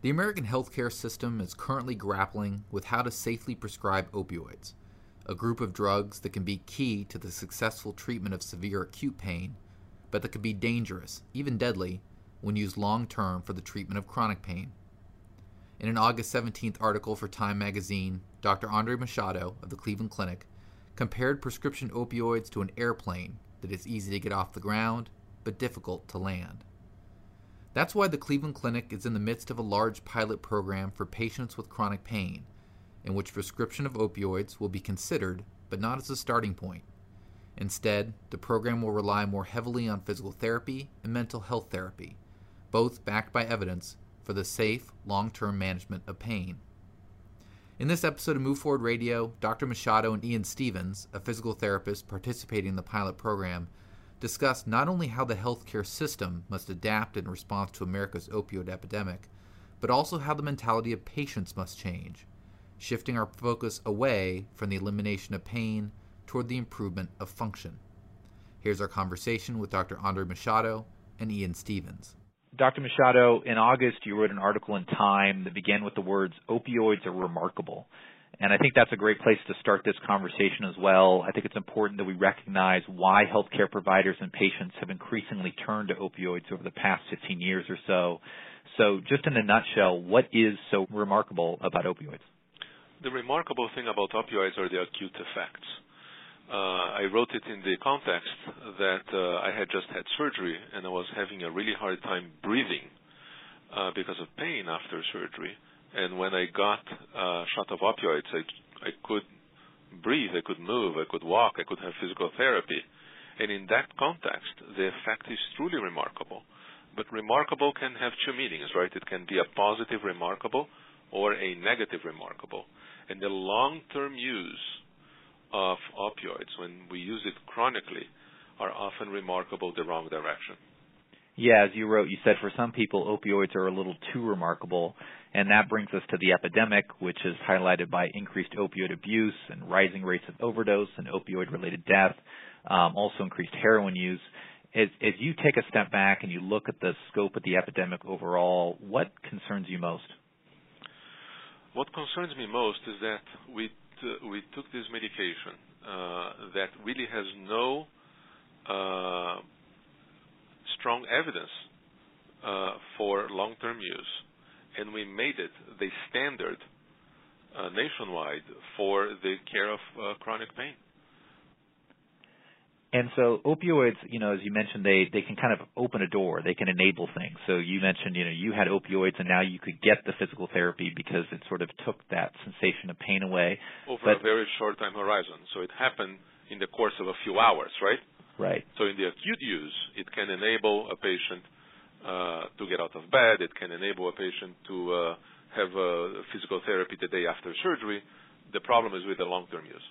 The American healthcare system is currently grappling with how to safely prescribe opioids, a group of drugs that can be key to the successful treatment of severe acute pain, but that can be dangerous, even deadly, when used long term for the treatment of chronic pain. In an August 17th article for Time magazine, Dr. Andre Machado of the Cleveland Clinic compared prescription opioids to an airplane that is easy to get off the ground but difficult to land. That's why the Cleveland Clinic is in the midst of a large pilot program for patients with chronic pain, in which prescription of opioids will be considered, but not as a starting point. Instead, the program will rely more heavily on physical therapy and mental health therapy, both backed by evidence for the safe, long term management of pain. In this episode of Move Forward Radio, Dr. Machado and Ian Stevens, a physical therapist participating in the pilot program, discussed not only how the healthcare system must adapt in response to America's opioid epidemic, but also how the mentality of patients must change, shifting our focus away from the elimination of pain toward the improvement of function. Here's our conversation with Dr. Andre Machado and Ian Stevens. Dr. Machado, in August you wrote an article in Time that began with the words, opioids are remarkable. And I think that's a great place to start this conversation as well. I think it's important that we recognize why healthcare providers and patients have increasingly turned to opioids over the past 15 years or so. So, just in a nutshell, what is so remarkable about opioids? The remarkable thing about opioids are the acute effects. Uh, I wrote it in the context that uh, I had just had surgery and I was having a really hard time breathing uh, because of pain after surgery and when I got a shot of opioids, I, I could breathe, I could move, I could walk, I could have physical therapy. And in that context, the effect is truly remarkable. But remarkable can have two meanings, right? It can be a positive remarkable or a negative remarkable. And the long-term use of opioids, when we use it chronically, are often remarkable the wrong direction. Yeah, as you wrote, you said for some people opioids are a little too remarkable, and that brings us to the epidemic, which is highlighted by increased opioid abuse and rising rates of overdose and opioid-related death, um, also increased heroin use. As, as you take a step back and you look at the scope of the epidemic overall, what concerns you most? What concerns me most is that we t- we took this medication uh, that really has no uh, strong evidence uh, for long-term use, and we made it the standard uh, nationwide for the care of uh, chronic pain. And so opioids, you know, as you mentioned, they they can kind of open a door. They can enable things. So you mentioned, you know, you had opioids, and now you could get the physical therapy because it sort of took that sensation of pain away. Over a very short time horizon. So it happened in the course of a few hours, right? Right. So in the acute use, it can enable a patient uh, to get out of bed. It can enable a patient to uh, have uh, physical therapy the day after surgery. The problem is with the long-term use.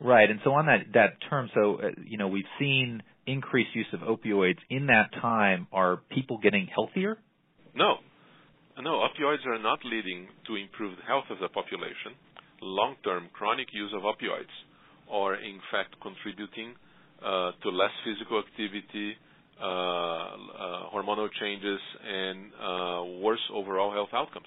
Right, and so on that that term, so uh, you know we've seen increased use of opioids in that time. Are people getting healthier? No, no. Opioids are not leading to improved health of the population. Long-term chronic use of opioids are in fact contributing to less physical activity, uh, uh, hormonal changes, and worse overall health outcomes.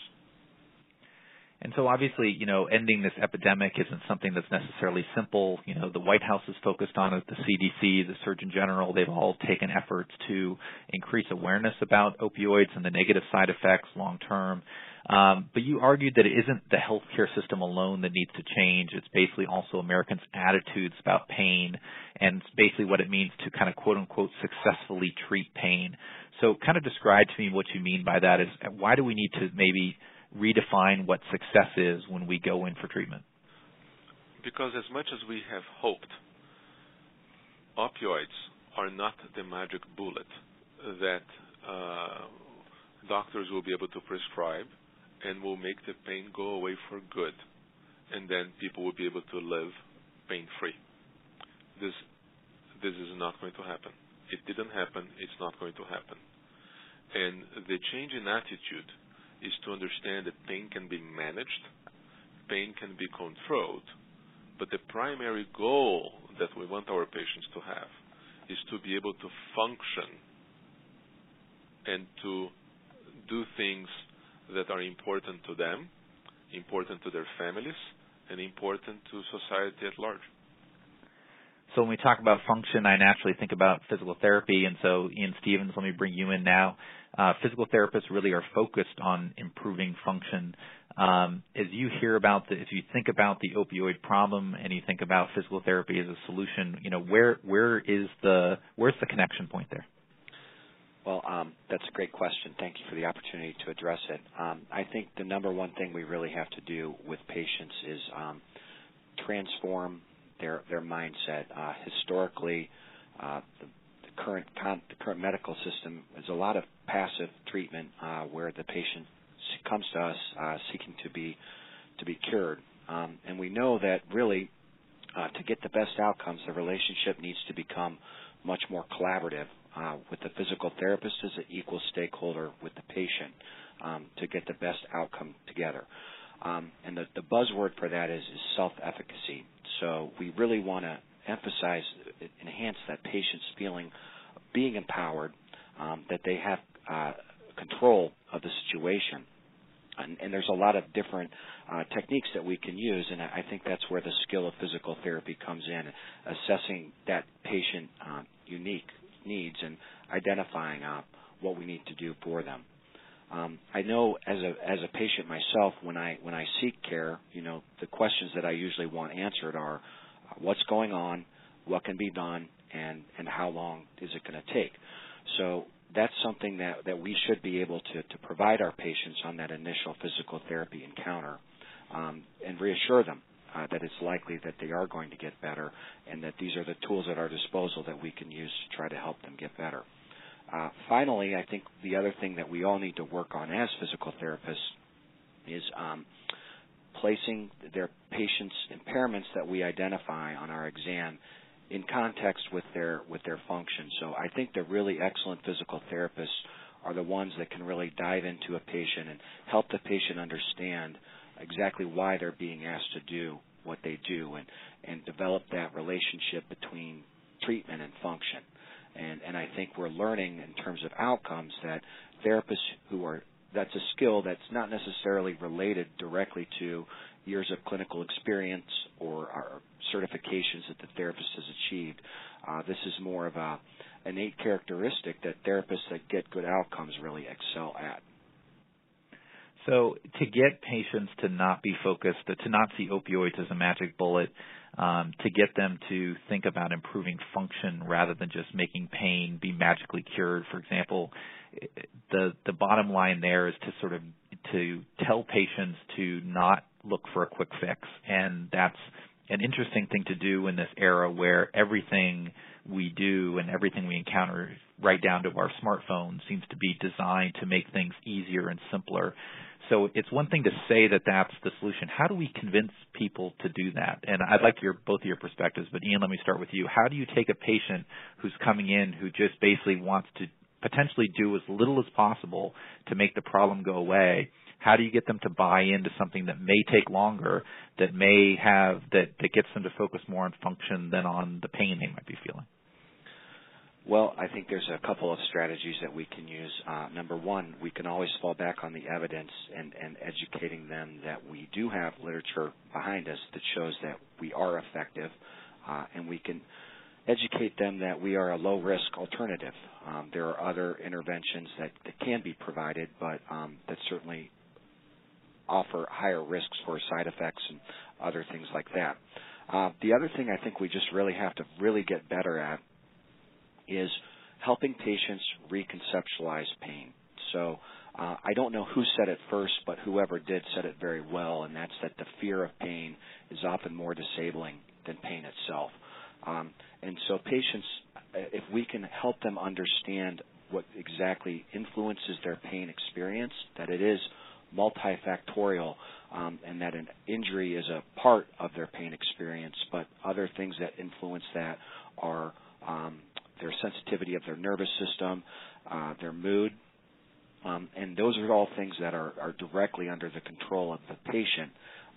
And so obviously, you know, ending this epidemic isn't something that's necessarily simple. You know, the White House is focused on it, the CDC, the Surgeon General, they've all taken efforts to increase awareness about opioids and the negative side effects long term. Um, but you argued that it isn't the healthcare system alone that needs to change. It's basically also Americans' attitudes about pain and basically what it means to kind of quote unquote successfully treat pain. So kind of describe to me what you mean by that is why do we need to maybe redefine what success is when we go in for treatment? Because as much as we have hoped, opioids are not the magic bullet that uh, doctors will be able to prescribe and will make the pain go away for good. And then people will be able to live pain free. This this is not going to happen. It didn't happen, it's not going to happen. And the change in attitude is to understand that pain can be managed, pain can be controlled, but the primary goal that we want our patients to have is to be able to function and to do things that are important to them, important to their families, and important to society at large. So when we talk about function, I naturally think about physical therapy. And so, Ian Stevens, let me bring you in now. Uh, physical therapists really are focused on improving function. Um, as you hear about the, if you think about the opioid problem and you think about physical therapy as a solution, you know where where is the where's the connection point there? Well, um, that's a great question. Thank you for the opportunity to address it. Um, I think the number one thing we really have to do with patients is um, transform their their mindset. Uh, historically, uh, the, the current con- the current medical system is a lot of passive treatment uh, where the patient comes to us uh, seeking to be to be cured, um, and we know that really uh, to get the best outcomes, the relationship needs to become much more collaborative uh, with the physical therapist as an equal stakeholder with the patient um, to get the best outcome together. Um, and the, the buzzword for that is, is self-efficacy. So we really want to emphasize, enhance that patient's feeling of being empowered, um, that they have uh, control of the situation. And, and, there's a lot of different uh, techniques that we can use, and I think that's where the skill of physical therapy comes in, assessing that patient uh, unique needs and identifying uh, what we need to do for them. Um, I know as a as a patient myself, when I when I seek care, you know, the questions that I usually want answered are, uh, what's going on, what can be done, and and how long is it going to take. So that's something that that we should be able to to provide our patients on that initial physical therapy encounter, um, and reassure them uh, that it's likely that they are going to get better, and that these are the tools at our disposal that we can use to try to help them get better. Uh, finally, I think the other thing that we all need to work on as physical therapists is um, placing their patients' impairments that we identify on our exam in context with their with their function. So I think the really excellent physical therapists are the ones that can really dive into a patient and help the patient understand exactly why they're being asked to do what they do and and develop that relationship between treatment and function. And, and I think we're learning in terms of outcomes that therapists who are that's a skill that's not necessarily related directly to years of clinical experience or, certifications that the therapist has achieved. Uh, this is more of a innate characteristic that therapists that get good outcomes really excel at. So to get patients to not be focused, to not see opioids as a magic bullet, um, to get them to think about improving function rather than just making pain be magically cured. For example, the the bottom line there is to sort of to tell patients to not look for a quick fix, and that's an interesting thing to do in this era where everything we do and everything we encounter right down to our smartphone seems to be designed to make things easier and simpler so it's one thing to say that that's the solution. How do we convince people to do that? And I'd like your both of your perspectives, but Ian, let me start with you. How do you take a patient who's coming in who just basically wants to potentially do as little as possible to make the problem go away? How do you get them to buy into something that may take longer, that may have that that gets them to focus more on function than on the pain they might be feeling? Well, I think there's a couple of strategies that we can use. Uh, number one, we can always fall back on the evidence and, and educating them that we do have literature behind us that shows that we are effective, uh, and we can educate them that we are a low risk alternative. Um, there are other interventions that, that can be provided, but um, that certainly offer higher risks for side effects and other things like that. Uh, the other thing I think we just really have to really get better at is helping patients reconceptualize pain. So uh, I don't know who said it first, but whoever did said it very well, and that's that the fear of pain is often more disabling than pain itself. Um, and so patients, uh, if we can help them understand what exactly influences their pain experience, that it is multifactorial, um, and that an injury is a part of their pain experience, but other things that influence that are um, their sensitivity of their nervous system, uh, their mood, um, and those are all things that are, are directly under the control of the patient,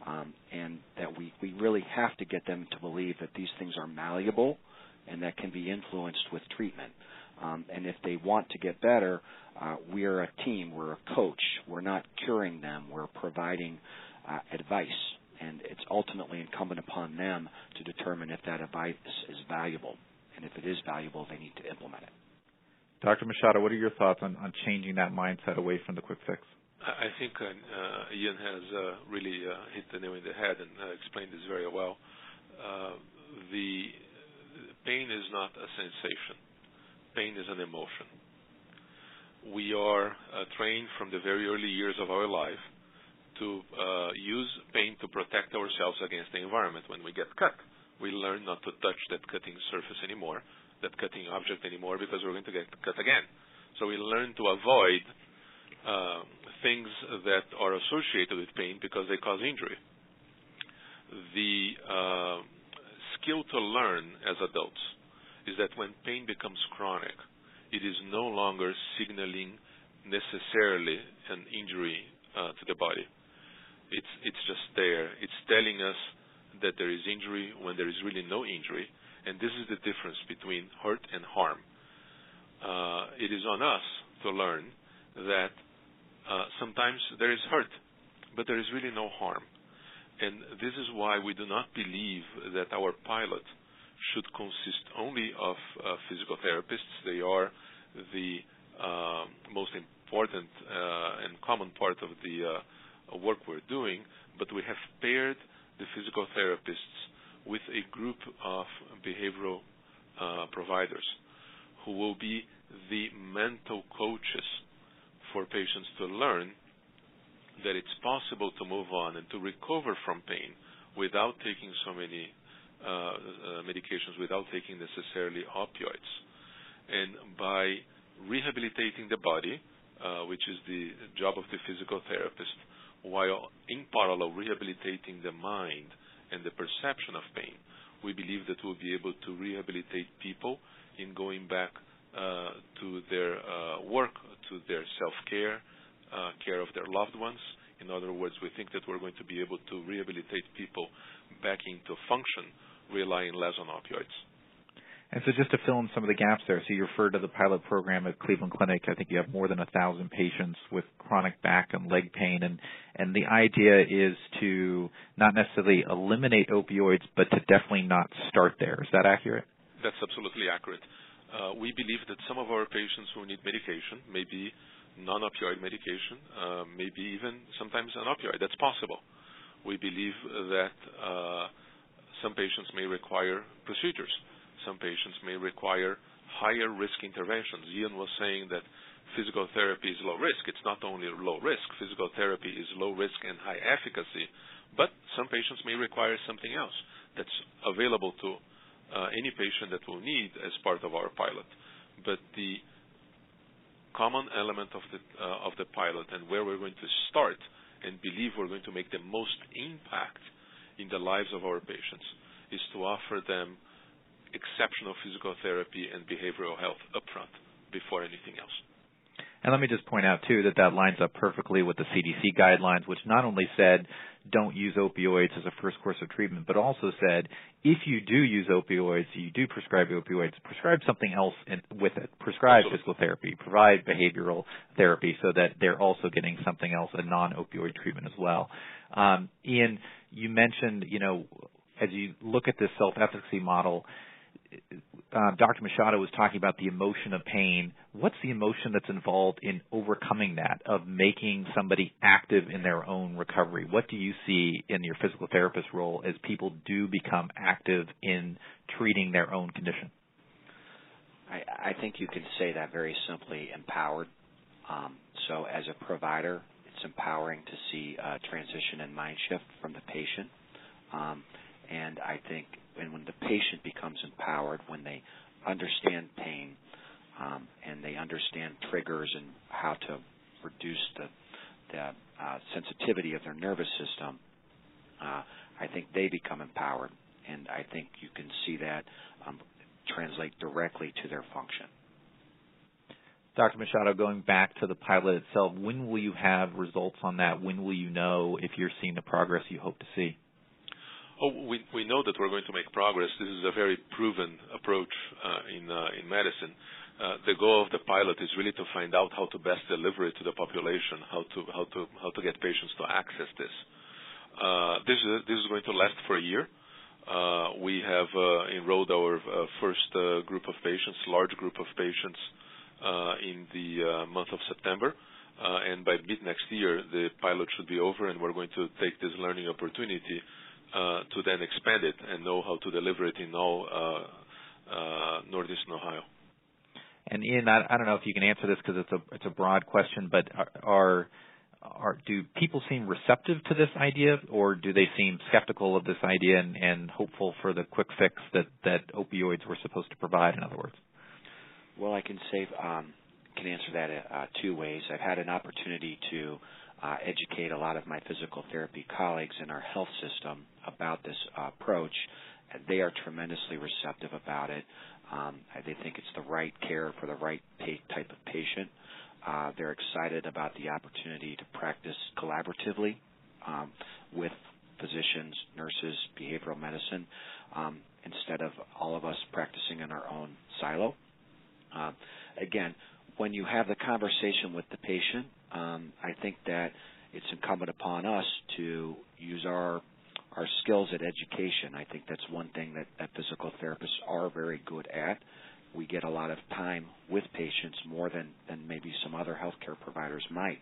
um, and that we, we really have to get them to believe that these things are malleable and that can be influenced with treatment. Um, and if they want to get better, uh, we are a team, we're a coach. We're not curing them, we're providing uh, advice. And it's ultimately incumbent upon them to determine if that advice is valuable. And if it is valuable, they need to implement it. Dr. Machado, what are your thoughts on, on changing that mindset away from the quick fix? I think uh, uh, Ian has uh, really uh, hit the nail in the head and uh, explained this very well. Uh, the pain is not a sensation. Pain is an emotion. We are trained from the very early years of our life to use pain to protect ourselves against the environment. When we get cut, we learn not to touch that cutting surface anymore that cutting object anymore because we're going to get cut again. So we learn to avoid uh, things that are associated with pain because they cause injury. The uh, skill to learn as adults is that when pain becomes chronic, it is no longer signaling necessarily an injury uh, to the body. It's it's just there. It's telling us that there is injury when there is really no injury, and this is the difference between hurt and harm. Uh, it is on us to learn that uh, sometimes there is hurt, but there is really no harm. And this is why we do not believe that our pilot should consist only of uh, physical therapists. They are the uh, most important uh, and common part of the uh, work we're doing, but we have paired the physical therapists with a group of behavioral uh, providers who will be the mental coaches for patients to learn that it's possible to move on and to recover from pain without taking so many uh, uh, medications, without taking necessarily opioids. And by rehabilitating the body, which is the job of the physical therapist, while in parallel rehabilitating the mind and the perception of pain, we believe that we'll be able to rehabilitate people in going back uh, to their uh, work, to their self-care, uh, care of their loved ones. In other words, we think that we're going to be able to rehabilitate people back into function, relying less on opioids. And so just to fill in some of the gaps there, so you referred to the pilot program at Cleveland Clinic. I think you have more than a thousand patients with chronic back and leg pain, and and the idea is to not necessarily eliminate opioids, but to definitely not start there. Is that accurate? That's absolutely accurate. Uh, we believe that some of our patients who need medication, maybe non-opioid medication, uh, maybe even sometimes an opioid. That's possible. We believe that uh, some patients may require procedures some patients may require higher risk interventions. Ian was saying that physical therapy is low risk. It's not only low risk, physical therapy is low risk and high efficacy, but some patients may require something else that's available to uh, any patient that will need as part of our pilot. But the common element of the uh, of the pilot and where we're going to start and believe we're going to make the most impact in the lives of our patients is to offer them exceptional physical therapy and behavioral health upfront before anything else. And let me just point out too that that lines up perfectly with the CDC guidelines, which not only said don't use opioids as a first course of treatment, but also said if you do use opioids, you do prescribe opioids, prescribe something else in, with it. Prescribe Absolutely. physical therapy, provide behavioral therapy, so that they're also getting something else, a non-opioid treatment as well. Um, Ian, you mentioned, you know, as you look at this self-efficacy model, uh, Dr. Machado was talking about the emotion of pain. What's the emotion that's involved in overcoming that, of making somebody active in their own recovery? What do you see in your physical therapist role as people do become active in treating their own condition? I, I think you can say that very simply empowered. Um, so, as a provider, it's empowering to see a transition and mind shift from the patient. Um, and I think and when the patient becomes empowered, when they understand pain, um, and they understand triggers and how to reduce the, the uh, sensitivity of their nervous system, uh, I think they become empowered, and I think you can see that um, translate directly to their function. Dr. Machado, going back to the pilot itself, when will you have results on that? When will you know if you're seeing the progress you hope to see? Oh, we know that we're going to make progress. This is a very proven approach uh, in uh, in medicine. Uh, the goal of the pilot is really to find out how to best deliver it to the population, how to how to how to get patients to access this. Uh, this is this is going to last for a year. Uh, we have uh, enrolled our first group of patients, large group of patients, in the month of September. and By mid next year, the pilot should be over, and we're going to take this learning opportunity to then expand it and know how to deliver it in all Northeastern Ohio. And Ian, I don't know if you can answer this because it's a broad question, but are are do people seem receptive to this idea, or do they seem skeptical of this idea and, and hopeful for the quick fix that that opioids were supposed to provide? In other words. Well, I can say um, can answer that uh, two ways. I've had an opportunity to uh, educate a lot of my physical therapy colleagues in our health system about this uh, approach. And they are tremendously receptive about it. Um, they think it's the right care for the right type of patient. Uh, they're excited about the opportunity to practice collaboratively um, with physicians, nurses, behavioral medicine, um, instead of all of us practicing in our own silo. Uh, again, when you have the conversation with the patient, um, I think that it's incumbent upon us to use our our skills at education. I think that's one thing that, that physical therapists are very good at we get a lot of time with patients more than, than maybe some other healthcare providers might.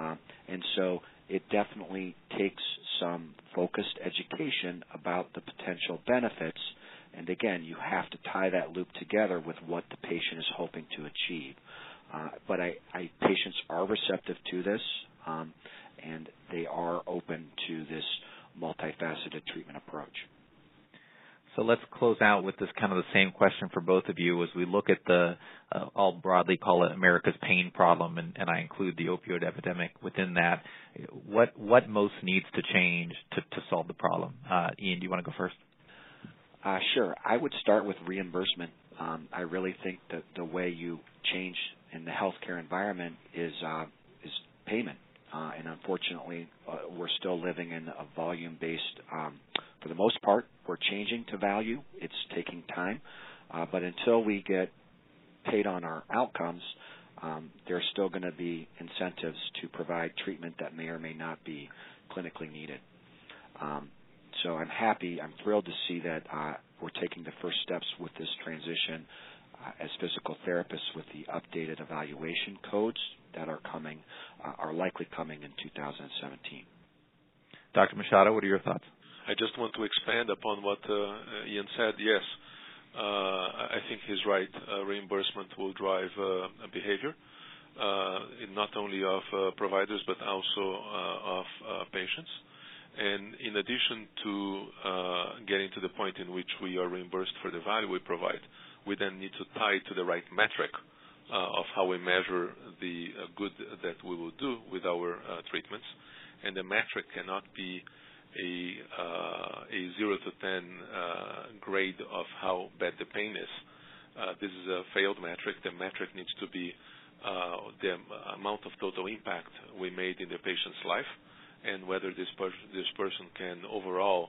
Um, and so it definitely takes some focused education about the potential benefits. And again, you have to tie that loop together with what the patient is hoping to achieve. Uh, but I, I, patients are receptive to this, um, and they are open to this multifaceted treatment approach. So let's close out with this kind of the same question for both of you as we look at the, uh, I'll broadly call it America's pain problem, and, and I include the opioid epidemic within that. What what most needs to change to, to solve the problem? Uh, Ian, do you want to go first? Uh, sure. I would start with reimbursement. Um, I really think that the way you change in the healthcare environment is uh, is payment, uh, and unfortunately, uh, we're still living in a volume-based um, for the most part, we're changing to value. It's taking time. Uh, but until we get paid on our outcomes, um, there's still going to be incentives to provide treatment that may or may not be clinically needed. Um, so I'm happy, I'm thrilled to see that uh, we're taking the first steps with this transition as physical therapists with the updated evaluation codes that are coming, uh, are likely coming in 2017. Dr. Machado, what are your thoughts? I just want to expand upon what uh, Ian said. Yes, uh, I think he's right. Uh, reimbursement will drive behavior, not only of providers but also of patients. And In addition to getting to the point in which we are reimbursed for the value we provide, we then need to tie to the right metric of how we measure the good that we will do with our treatments. And The metric cannot be a uh, a zero to ten uh, grade of how bad the pain is. Uh, this is a failed metric. The metric needs to be the amount of total impact we made in the patient's life, and whether this person can overall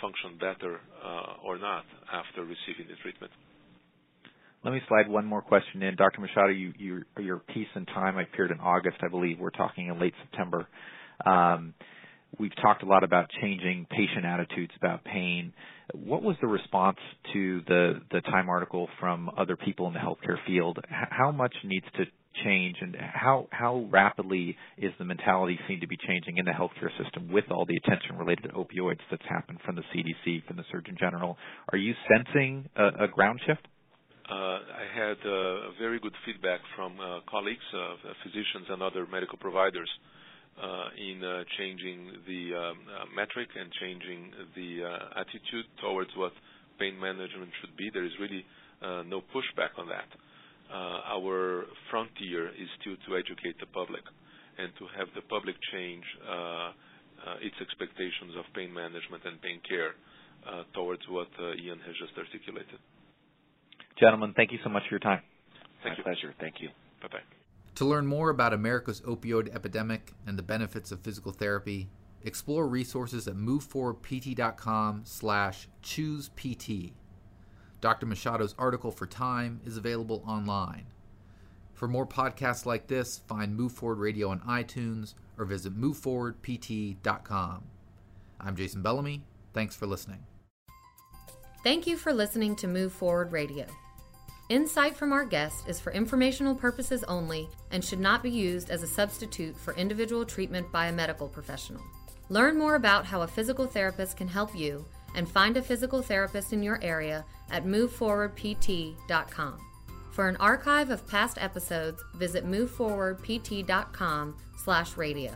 function better or not after receiving the treatment. Let me slide one more question in. Dr. Machado, you, you, your piece in Time appeared in August, I believe. We're talking in late September. Um, We've talked a lot about changing patient attitudes about pain. What was the response to the the Time article from other people in the healthcare field? How much needs to change, and how how rapidly is the mentality seen to be changing in the healthcare system with all the attention related to opioids that's happened from the CDC, from the Surgeon General? Are you sensing a, a ground shift? Uh, I had uh, very good feedback from uh, colleagues, physicians, and other medical providers uh, in changing the um, metric and changing the attitude towards what pain management should be. There is really no pushback on that. uh, our frontier is still to educate the public and to have the public change its expectations of pain management and pain care towards what Ian has just articulated. Gentlemen, thank you so much for your time. Thank My you. pleasure. Thank you. Bye bye. To learn more about America's opioid epidemic and the benefits of physical therapy, explore resources at moveforwardpt.com slash choosept. Dr. Machado's article for Time is available online. For more podcasts like this, find Move Forward Radio on iTunes or visit moveforwardpt.com. I'm Jason Bellamy. Thanks for listening. Thank you for listening to Move Forward Radio. Insight from our guest is for informational purposes only and should not be used as a substitute for individual treatment by a medical professional. Learn more about how a physical therapist can help you and find a physical therapist in your area at moveforwardpt.com. For an archive of past episodes, visit moveforwardpt.com/radio.